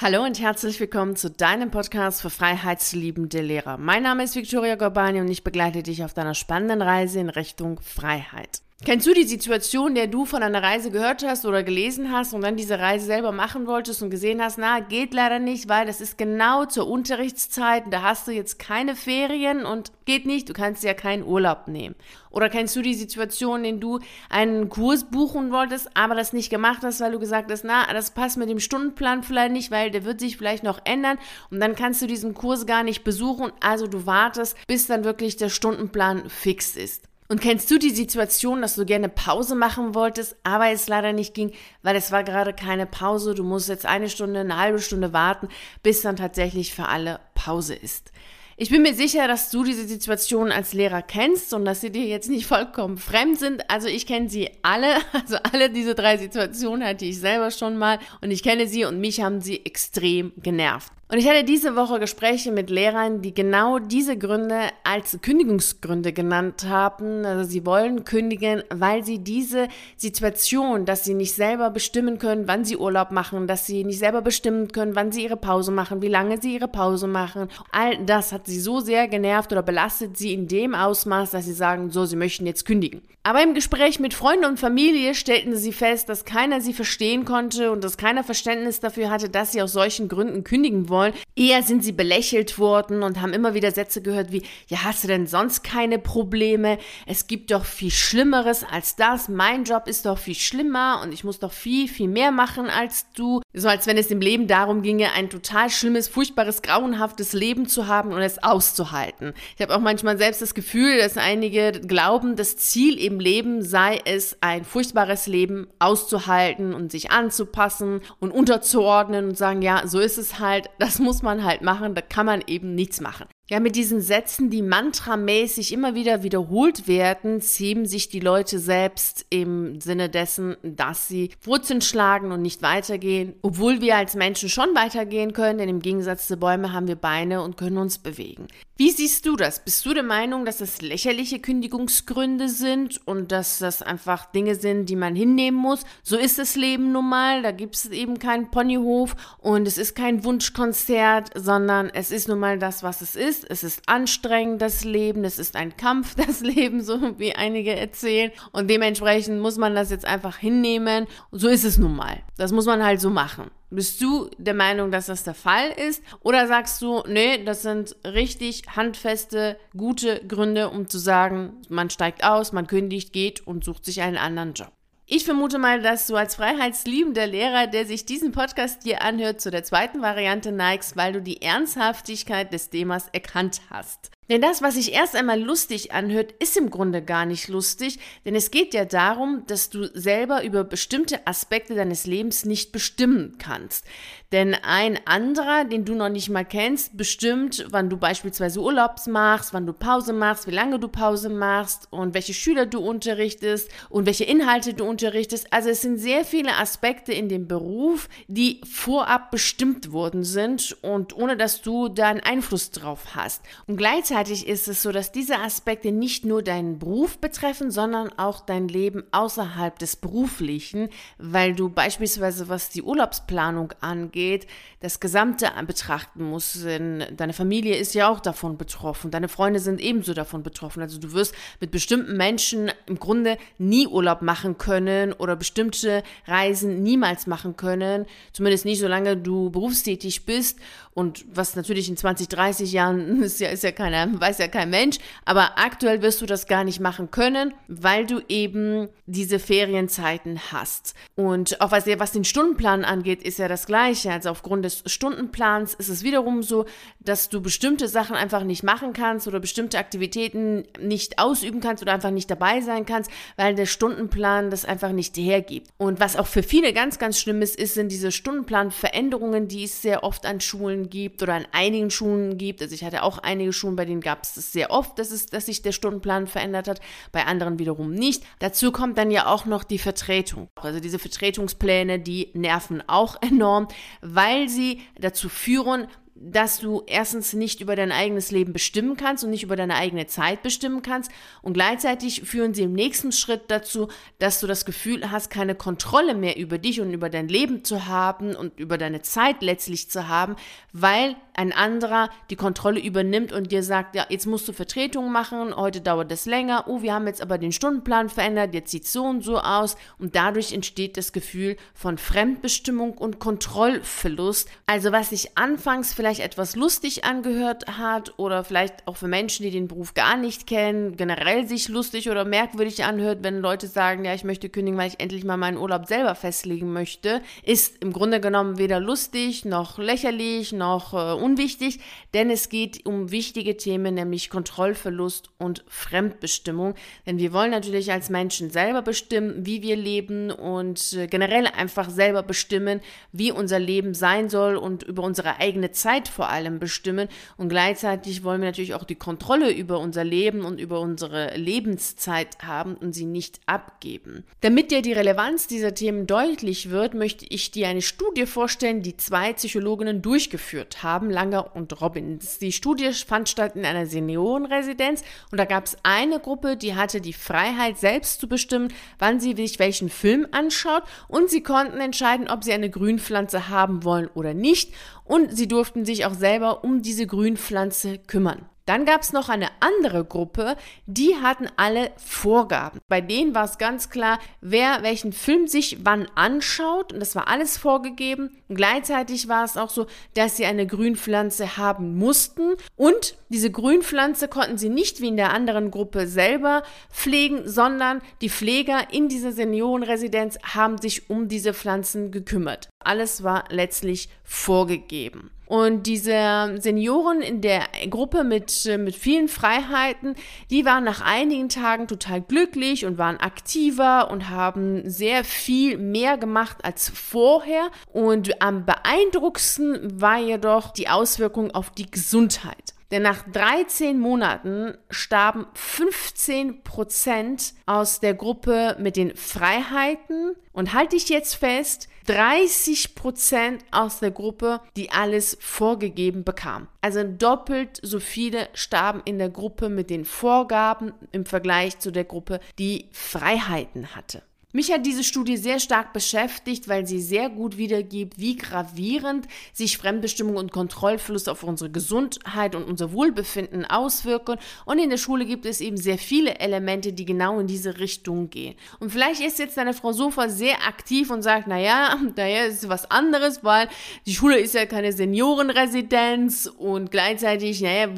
Hallo und herzlich willkommen zu deinem Podcast für freiheitsliebende Lehrer. Mein Name ist Victoria Gorbani und ich begleite dich auf deiner spannenden Reise in Richtung Freiheit. Kennst du die Situation, der du von einer Reise gehört hast oder gelesen hast und dann diese Reise selber machen wolltest und gesehen hast, na, geht leider nicht, weil das ist genau zur Unterrichtszeit und da hast du jetzt keine Ferien und geht nicht, du kannst ja keinen Urlaub nehmen. Oder kennst du die Situation, in du einen Kurs buchen wolltest, aber das nicht gemacht hast, weil du gesagt hast, na, das passt mit dem Stundenplan vielleicht nicht, weil der wird sich vielleicht noch ändern und dann kannst du diesen Kurs gar nicht besuchen, also du wartest, bis dann wirklich der Stundenplan fix ist. Und kennst du die Situation, dass du gerne Pause machen wolltest, aber es leider nicht ging, weil es war gerade keine Pause. Du musst jetzt eine Stunde, eine halbe Stunde warten, bis dann tatsächlich für alle Pause ist. Ich bin mir sicher, dass du diese Situation als Lehrer kennst und dass sie dir jetzt nicht vollkommen fremd sind. Also ich kenne sie alle, also alle diese drei Situationen hatte ich selber schon mal und ich kenne sie und mich haben sie extrem genervt. Und ich hatte diese Woche Gespräche mit Lehrern, die genau diese Gründe als Kündigungsgründe genannt haben. Also sie wollen kündigen, weil sie diese Situation, dass sie nicht selber bestimmen können, wann sie Urlaub machen, dass sie nicht selber bestimmen können, wann sie ihre Pause machen, wie lange sie ihre Pause machen. All das hat sie so sehr genervt oder belastet sie in dem Ausmaß, dass sie sagen, so, sie möchten jetzt kündigen. Aber im Gespräch mit Freunden und Familie stellten sie fest, dass keiner sie verstehen konnte und dass keiner Verständnis dafür hatte, dass sie aus solchen Gründen kündigen wollen wollen. Eher sind sie belächelt worden und haben immer wieder Sätze gehört wie, ja, hast du denn sonst keine Probleme? Es gibt doch viel Schlimmeres als das. Mein Job ist doch viel schlimmer und ich muss doch viel, viel mehr machen als du. So als wenn es im Leben darum ginge, ein total schlimmes, furchtbares, grauenhaftes Leben zu haben und es auszuhalten. Ich habe auch manchmal selbst das Gefühl, dass einige glauben, das Ziel im Leben sei es, ein furchtbares Leben auszuhalten und sich anzupassen und unterzuordnen und sagen, ja, so ist es halt. Das das muss man halt machen, da kann man eben nichts machen. Ja, mit diesen Sätzen, die mantramäßig immer wieder wiederholt werden, ziehen sich die Leute selbst im Sinne dessen, dass sie Wurzeln schlagen und nicht weitergehen, obwohl wir als Menschen schon weitergehen können, denn im Gegensatz zu Bäumen haben wir Beine und können uns bewegen. Wie siehst du das? Bist du der Meinung, dass das lächerliche Kündigungsgründe sind und dass das einfach Dinge sind, die man hinnehmen muss? So ist das Leben nun mal, da gibt es eben keinen Ponyhof und es ist kein Wunschkonzert, sondern es ist nun mal das, was es ist ist. Es ist anstrengend, das Leben. Es ist ein Kampf, das Leben, so wie einige erzählen. Und dementsprechend muss man das jetzt einfach hinnehmen. so ist es nun mal. Das muss man halt so machen. Bist du der Meinung, dass das der Fall ist? Oder sagst du, nee, das sind richtig handfeste, gute Gründe, um zu sagen, man steigt aus, man kündigt, geht und sucht sich einen anderen Job? Ich vermute mal, dass du als freiheitsliebender Lehrer, der sich diesen Podcast hier anhört, zu der zweiten Variante neigst, weil du die Ernsthaftigkeit des Themas erkannt hast. Denn das, was sich erst einmal lustig anhört, ist im Grunde gar nicht lustig, denn es geht ja darum, dass du selber über bestimmte Aspekte deines Lebens nicht bestimmen kannst. Denn ein anderer, den du noch nicht mal kennst, bestimmt, wann du beispielsweise Urlaubs machst, wann du Pause machst, wie lange du Pause machst und welche Schüler du unterrichtest und welche Inhalte du unterrichtest. Also es sind sehr viele Aspekte in dem Beruf, die vorab bestimmt worden sind und ohne dass du da einen Einfluss drauf hast. Und gleichzeitig Gleichzeitig ist es so, dass diese Aspekte nicht nur deinen Beruf betreffen, sondern auch dein Leben außerhalb des Beruflichen, weil du beispielsweise, was die Urlaubsplanung angeht, das Gesamte betrachten musst. Denn deine Familie ist ja auch davon betroffen, deine Freunde sind ebenso davon betroffen. Also du wirst mit bestimmten Menschen im Grunde nie Urlaub machen können oder bestimmte Reisen niemals machen können, zumindest nicht solange du berufstätig bist. Und was natürlich in 20, 30 Jahren ist ja, ist ja keine weiß ja kein Mensch, aber aktuell wirst du das gar nicht machen können, weil du eben diese Ferienzeiten hast. Und auch was, was den Stundenplan angeht, ist ja das Gleiche. Also aufgrund des Stundenplans ist es wiederum so, dass du bestimmte Sachen einfach nicht machen kannst oder bestimmte Aktivitäten nicht ausüben kannst oder einfach nicht dabei sein kannst, weil der Stundenplan das einfach nicht hergibt. Und was auch für viele ganz, ganz schlimm ist, ist, sind diese Stundenplanveränderungen, die es sehr oft an Schulen gibt oder an einigen Schulen gibt. Also ich hatte auch einige Schulen, bei denen gab es sehr oft, dass, es, dass sich der Stundenplan verändert hat, bei anderen wiederum nicht. Dazu kommt dann ja auch noch die Vertretung. Also diese Vertretungspläne, die nerven auch enorm, weil sie dazu führen, dass du erstens nicht über dein eigenes Leben bestimmen kannst und nicht über deine eigene Zeit bestimmen kannst. Und gleichzeitig führen sie im nächsten Schritt dazu, dass du das Gefühl hast, keine Kontrolle mehr über dich und über dein Leben zu haben und über deine Zeit letztlich zu haben, weil ein anderer die Kontrolle übernimmt und dir sagt, ja, jetzt musst du Vertretungen machen, heute dauert das länger, oh, wir haben jetzt aber den Stundenplan verändert, jetzt sieht so und so aus und dadurch entsteht das Gefühl von Fremdbestimmung und Kontrollverlust. Also was sich anfangs vielleicht etwas lustig angehört hat oder vielleicht auch für Menschen, die den Beruf gar nicht kennen, generell sich lustig oder merkwürdig anhört, wenn Leute sagen, ja, ich möchte kündigen, weil ich endlich mal meinen Urlaub selber festlegen möchte, ist im Grunde genommen weder lustig noch lächerlich noch äh, unwichtig, denn es geht um wichtige Themen, nämlich Kontrollverlust und Fremdbestimmung. Denn wir wollen natürlich als Menschen selber bestimmen, wie wir leben und äh, generell einfach selber bestimmen, wie unser Leben sein soll und über unsere eigene Zeit vor allem bestimmen. Und gleichzeitig wollen wir natürlich auch die Kontrolle über unser Leben und über unsere Lebenszeit haben und sie nicht abgeben. Damit dir die Relevanz dieser Themen deutlich wird, möchte ich dir eine Studie vorstellen, die zwei Psychologinnen durchgeführt haben, Langer und Robin. Die Studie fand statt in einer Seniorenresidenz und da gab es eine Gruppe, die hatte die Freiheit, selbst zu bestimmen, wann sie sich welchen Film anschaut und sie konnten entscheiden, ob sie eine Grünpflanze haben wollen oder nicht und sie durften sich auch selber um diese Grünpflanze kümmern. Dann gab es noch eine andere Gruppe, die hatten alle Vorgaben. Bei denen war es ganz klar, wer welchen Film sich wann anschaut. Und das war alles vorgegeben. Und gleichzeitig war es auch so, dass sie eine Grünpflanze haben mussten. Und diese Grünpflanze konnten sie nicht wie in der anderen Gruppe selber pflegen, sondern die Pfleger in dieser Seniorenresidenz haben sich um diese Pflanzen gekümmert. Alles war letztlich vorgegeben. Und diese Senioren in der Gruppe mit, äh, mit vielen Freiheiten, die waren nach einigen Tagen total glücklich und waren aktiver und haben sehr viel mehr gemacht als vorher. Und am beeindruckendsten war jedoch die Auswirkung auf die Gesundheit. Denn nach 13 Monaten starben 15 Prozent aus der Gruppe mit den Freiheiten. Und halte ich jetzt fest, 30 Prozent aus der Gruppe, die alles vorgegeben bekamen. Also doppelt so viele starben in der Gruppe mit den Vorgaben im Vergleich zu der Gruppe, die Freiheiten hatte. Mich hat diese Studie sehr stark beschäftigt, weil sie sehr gut wiedergibt, wie gravierend sich Fremdbestimmung und Kontrollverlust auf unsere Gesundheit und unser Wohlbefinden auswirken. Und in der Schule gibt es eben sehr viele Elemente, die genau in diese Richtung gehen. Und vielleicht ist jetzt deine Frau Sofa sehr aktiv und sagt, naja, naja, ist was anderes, weil die Schule ist ja keine Seniorenresidenz und gleichzeitig, naja,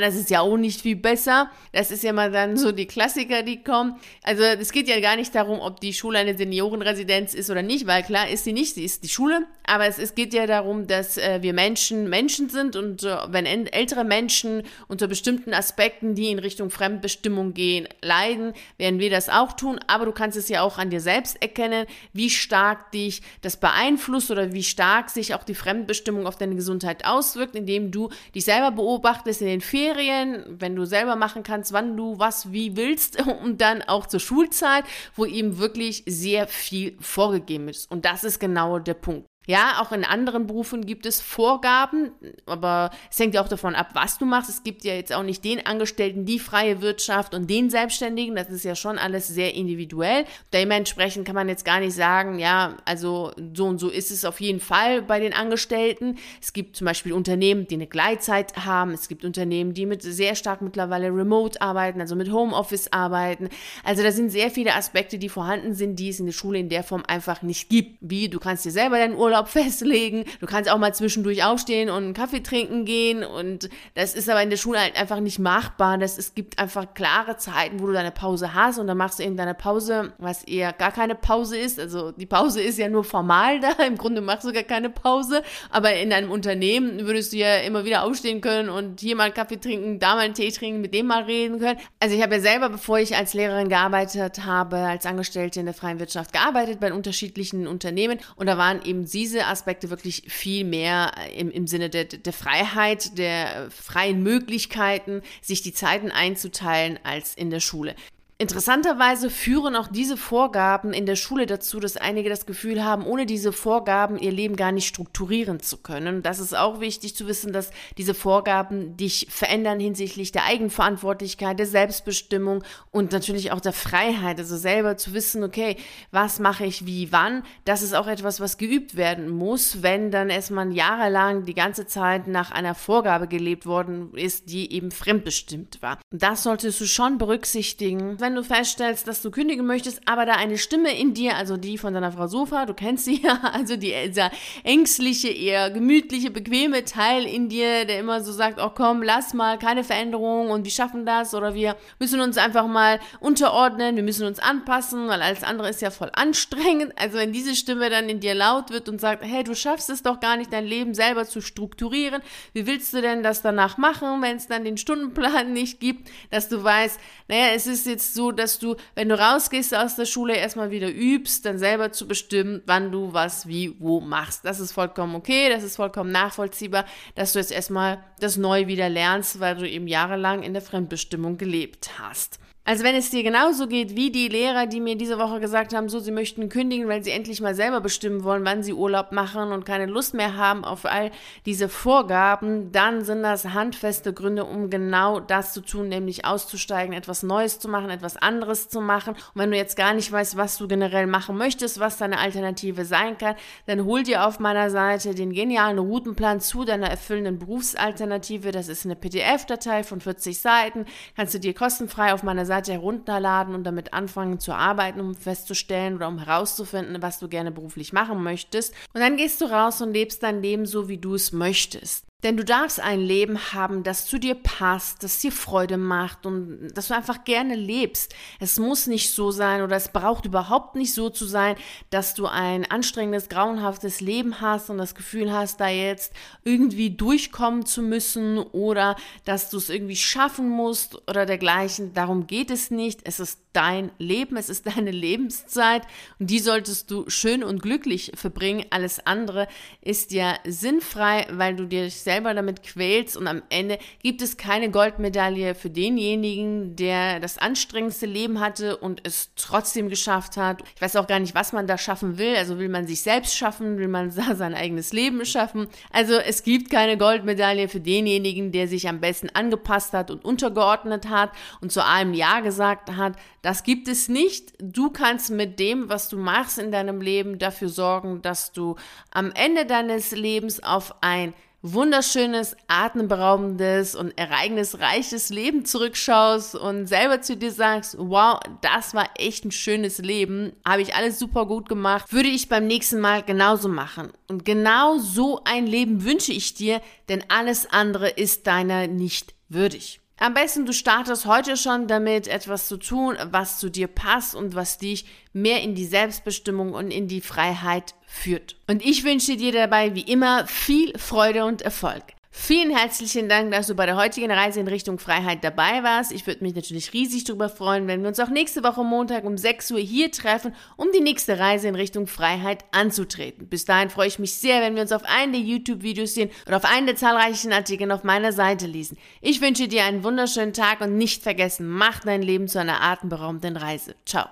das ist ja auch nicht viel besser. Das ist ja mal dann so die Klassiker, die kommen. Also es geht ja gar nicht darum, ob die Schule eine Seniorenresidenz ist oder nicht, weil klar ist sie nicht, sie ist die Schule. Aber es, es geht ja darum, dass äh, wir Menschen Menschen sind und äh, wenn ältere Menschen unter bestimmten Aspekten, die in Richtung Fremdbestimmung gehen, leiden, werden wir das auch tun. Aber du kannst es ja auch an dir selbst erkennen, wie stark dich das beeinflusst oder wie stark sich auch die Fremdbestimmung auf deine Gesundheit auswirkt, indem du dich selber beobachtest in den Ferien, wenn du selber machen kannst, wann du was wie willst und dann auch zur Schulzeit, wo eben wirklich sehr viel vorgegeben ist. Und das ist genau der Punkt. Ja, auch in anderen Berufen gibt es Vorgaben, aber es hängt ja auch davon ab, was du machst. Es gibt ja jetzt auch nicht den Angestellten, die freie Wirtschaft und den Selbstständigen. Das ist ja schon alles sehr individuell. Dementsprechend kann man jetzt gar nicht sagen, ja, also so und so ist es auf jeden Fall bei den Angestellten. Es gibt zum Beispiel Unternehmen, die eine Gleitzeit haben. Es gibt Unternehmen, die mit sehr stark mittlerweile remote arbeiten, also mit Homeoffice arbeiten. Also da sind sehr viele Aspekte, die vorhanden sind, die es in der Schule in der Form einfach nicht gibt. Wie du kannst dir selber deinen Urlaub Urlaub festlegen. Du kannst auch mal zwischendurch aufstehen und einen Kaffee trinken gehen. Und das ist aber in der Schule halt einfach nicht machbar. Das, es gibt einfach klare Zeiten, wo du deine Pause hast und dann machst du eben deine Pause, was eher gar keine Pause ist. Also die Pause ist ja nur formal da. Im Grunde machst du gar keine Pause. Aber in deinem Unternehmen würdest du ja immer wieder aufstehen können und hier mal einen Kaffee trinken, da mal einen Tee trinken, mit dem mal reden können. Also ich habe ja selber, bevor ich als Lehrerin gearbeitet habe, als Angestellte in der freien Wirtschaft gearbeitet bei unterschiedlichen Unternehmen und da waren eben sie diese Aspekte wirklich viel mehr im, im Sinne der, der Freiheit, der freien Möglichkeiten, sich die Zeiten einzuteilen als in der Schule. Interessanterweise führen auch diese Vorgaben in der Schule dazu, dass einige das Gefühl haben, ohne diese Vorgaben ihr Leben gar nicht strukturieren zu können. Das ist auch wichtig zu wissen, dass diese Vorgaben dich verändern hinsichtlich der Eigenverantwortlichkeit, der Selbstbestimmung und natürlich auch der Freiheit. Also selber zu wissen, okay, was mache ich wie, wann. Das ist auch etwas, was geübt werden muss, wenn dann erstmal jahrelang die ganze Zeit nach einer Vorgabe gelebt worden ist, die eben fremdbestimmt war. Das solltest du schon berücksichtigen wenn du feststellst, dass du kündigen möchtest, aber da eine Stimme in dir, also die von deiner Frau Sofa, du kennst sie ja, also die, dieser ängstliche, eher gemütliche, bequeme Teil in dir, der immer so sagt, oh komm, lass mal, keine Veränderung und wir schaffen das oder wir müssen uns einfach mal unterordnen, wir müssen uns anpassen, weil alles andere ist ja voll anstrengend. Also wenn diese Stimme dann in dir laut wird und sagt, hey, du schaffst es doch gar nicht, dein Leben selber zu strukturieren, wie willst du denn das danach machen, wenn es dann den Stundenplan nicht gibt, dass du weißt, naja, es ist jetzt so, dass du, wenn du rausgehst aus der Schule, erstmal wieder übst, dann selber zu bestimmen, wann du was wie wo machst. Das ist vollkommen okay, das ist vollkommen nachvollziehbar, dass du jetzt erstmal das neu wieder lernst, weil du eben jahrelang in der Fremdbestimmung gelebt hast. Also wenn es dir genauso geht wie die Lehrer, die mir diese Woche gesagt haben, so sie möchten kündigen, weil sie endlich mal selber bestimmen wollen, wann sie Urlaub machen und keine Lust mehr haben auf all diese Vorgaben, dann sind das handfeste Gründe, um genau das zu tun, nämlich auszusteigen, etwas Neues zu machen, etwas anderes zu machen. Und wenn du jetzt gar nicht weißt, was du generell machen möchtest, was deine Alternative sein kann, dann hol dir auf meiner Seite den genialen Routenplan zu deiner erfüllenden Berufsalternative. Das ist eine PDF-Datei von 40 Seiten, kannst du dir kostenfrei auf meiner Seite Seite herunterladen und damit anfangen zu arbeiten, um festzustellen oder um herauszufinden, was du gerne beruflich machen möchtest. Und dann gehst du raus und lebst dein Leben so, wie du es möchtest. Denn du darfst ein Leben haben, das zu dir passt, das dir Freude macht und dass du einfach gerne lebst. Es muss nicht so sein oder es braucht überhaupt nicht so zu sein, dass du ein anstrengendes, grauenhaftes Leben hast und das Gefühl hast, da jetzt irgendwie durchkommen zu müssen oder dass du es irgendwie schaffen musst oder dergleichen. Darum geht es nicht. Es ist dein Leben, es ist deine Lebenszeit und die solltest du schön und glücklich verbringen. Alles andere ist ja sinnfrei, weil du dir selber damit quälst und am Ende gibt es keine Goldmedaille für denjenigen, der das anstrengendste Leben hatte und es trotzdem geschafft hat. Ich weiß auch gar nicht, was man da schaffen will. Also will man sich selbst schaffen, will man sein eigenes Leben schaffen. Also es gibt keine Goldmedaille für denjenigen, der sich am besten angepasst hat und untergeordnet hat und zu allem Ja gesagt hat. Das gibt es nicht. Du kannst mit dem, was du machst in deinem Leben, dafür sorgen, dass du am Ende deines Lebens auf ein wunderschönes, atemberaubendes und ereignisreiches Leben zurückschaust und selber zu dir sagst, wow, das war echt ein schönes Leben, habe ich alles super gut gemacht, würde ich beim nächsten Mal genauso machen. Und genau so ein Leben wünsche ich dir, denn alles andere ist deiner nicht würdig. Am besten du startest heute schon damit, etwas zu tun, was zu dir passt und was dich mehr in die Selbstbestimmung und in die Freiheit führt. Und ich wünsche dir dabei wie immer viel Freude und Erfolg. Vielen herzlichen Dank, dass du bei der heutigen Reise in Richtung Freiheit dabei warst. Ich würde mich natürlich riesig darüber freuen, wenn wir uns auch nächste Woche Montag um 6 Uhr hier treffen, um die nächste Reise in Richtung Freiheit anzutreten. Bis dahin freue ich mich sehr, wenn wir uns auf einen der YouTube-Videos sehen oder auf einen der zahlreichen Artikel auf meiner Seite lesen. Ich wünsche dir einen wunderschönen Tag und nicht vergessen, mach dein Leben zu einer atemberaubenden Reise. Ciao.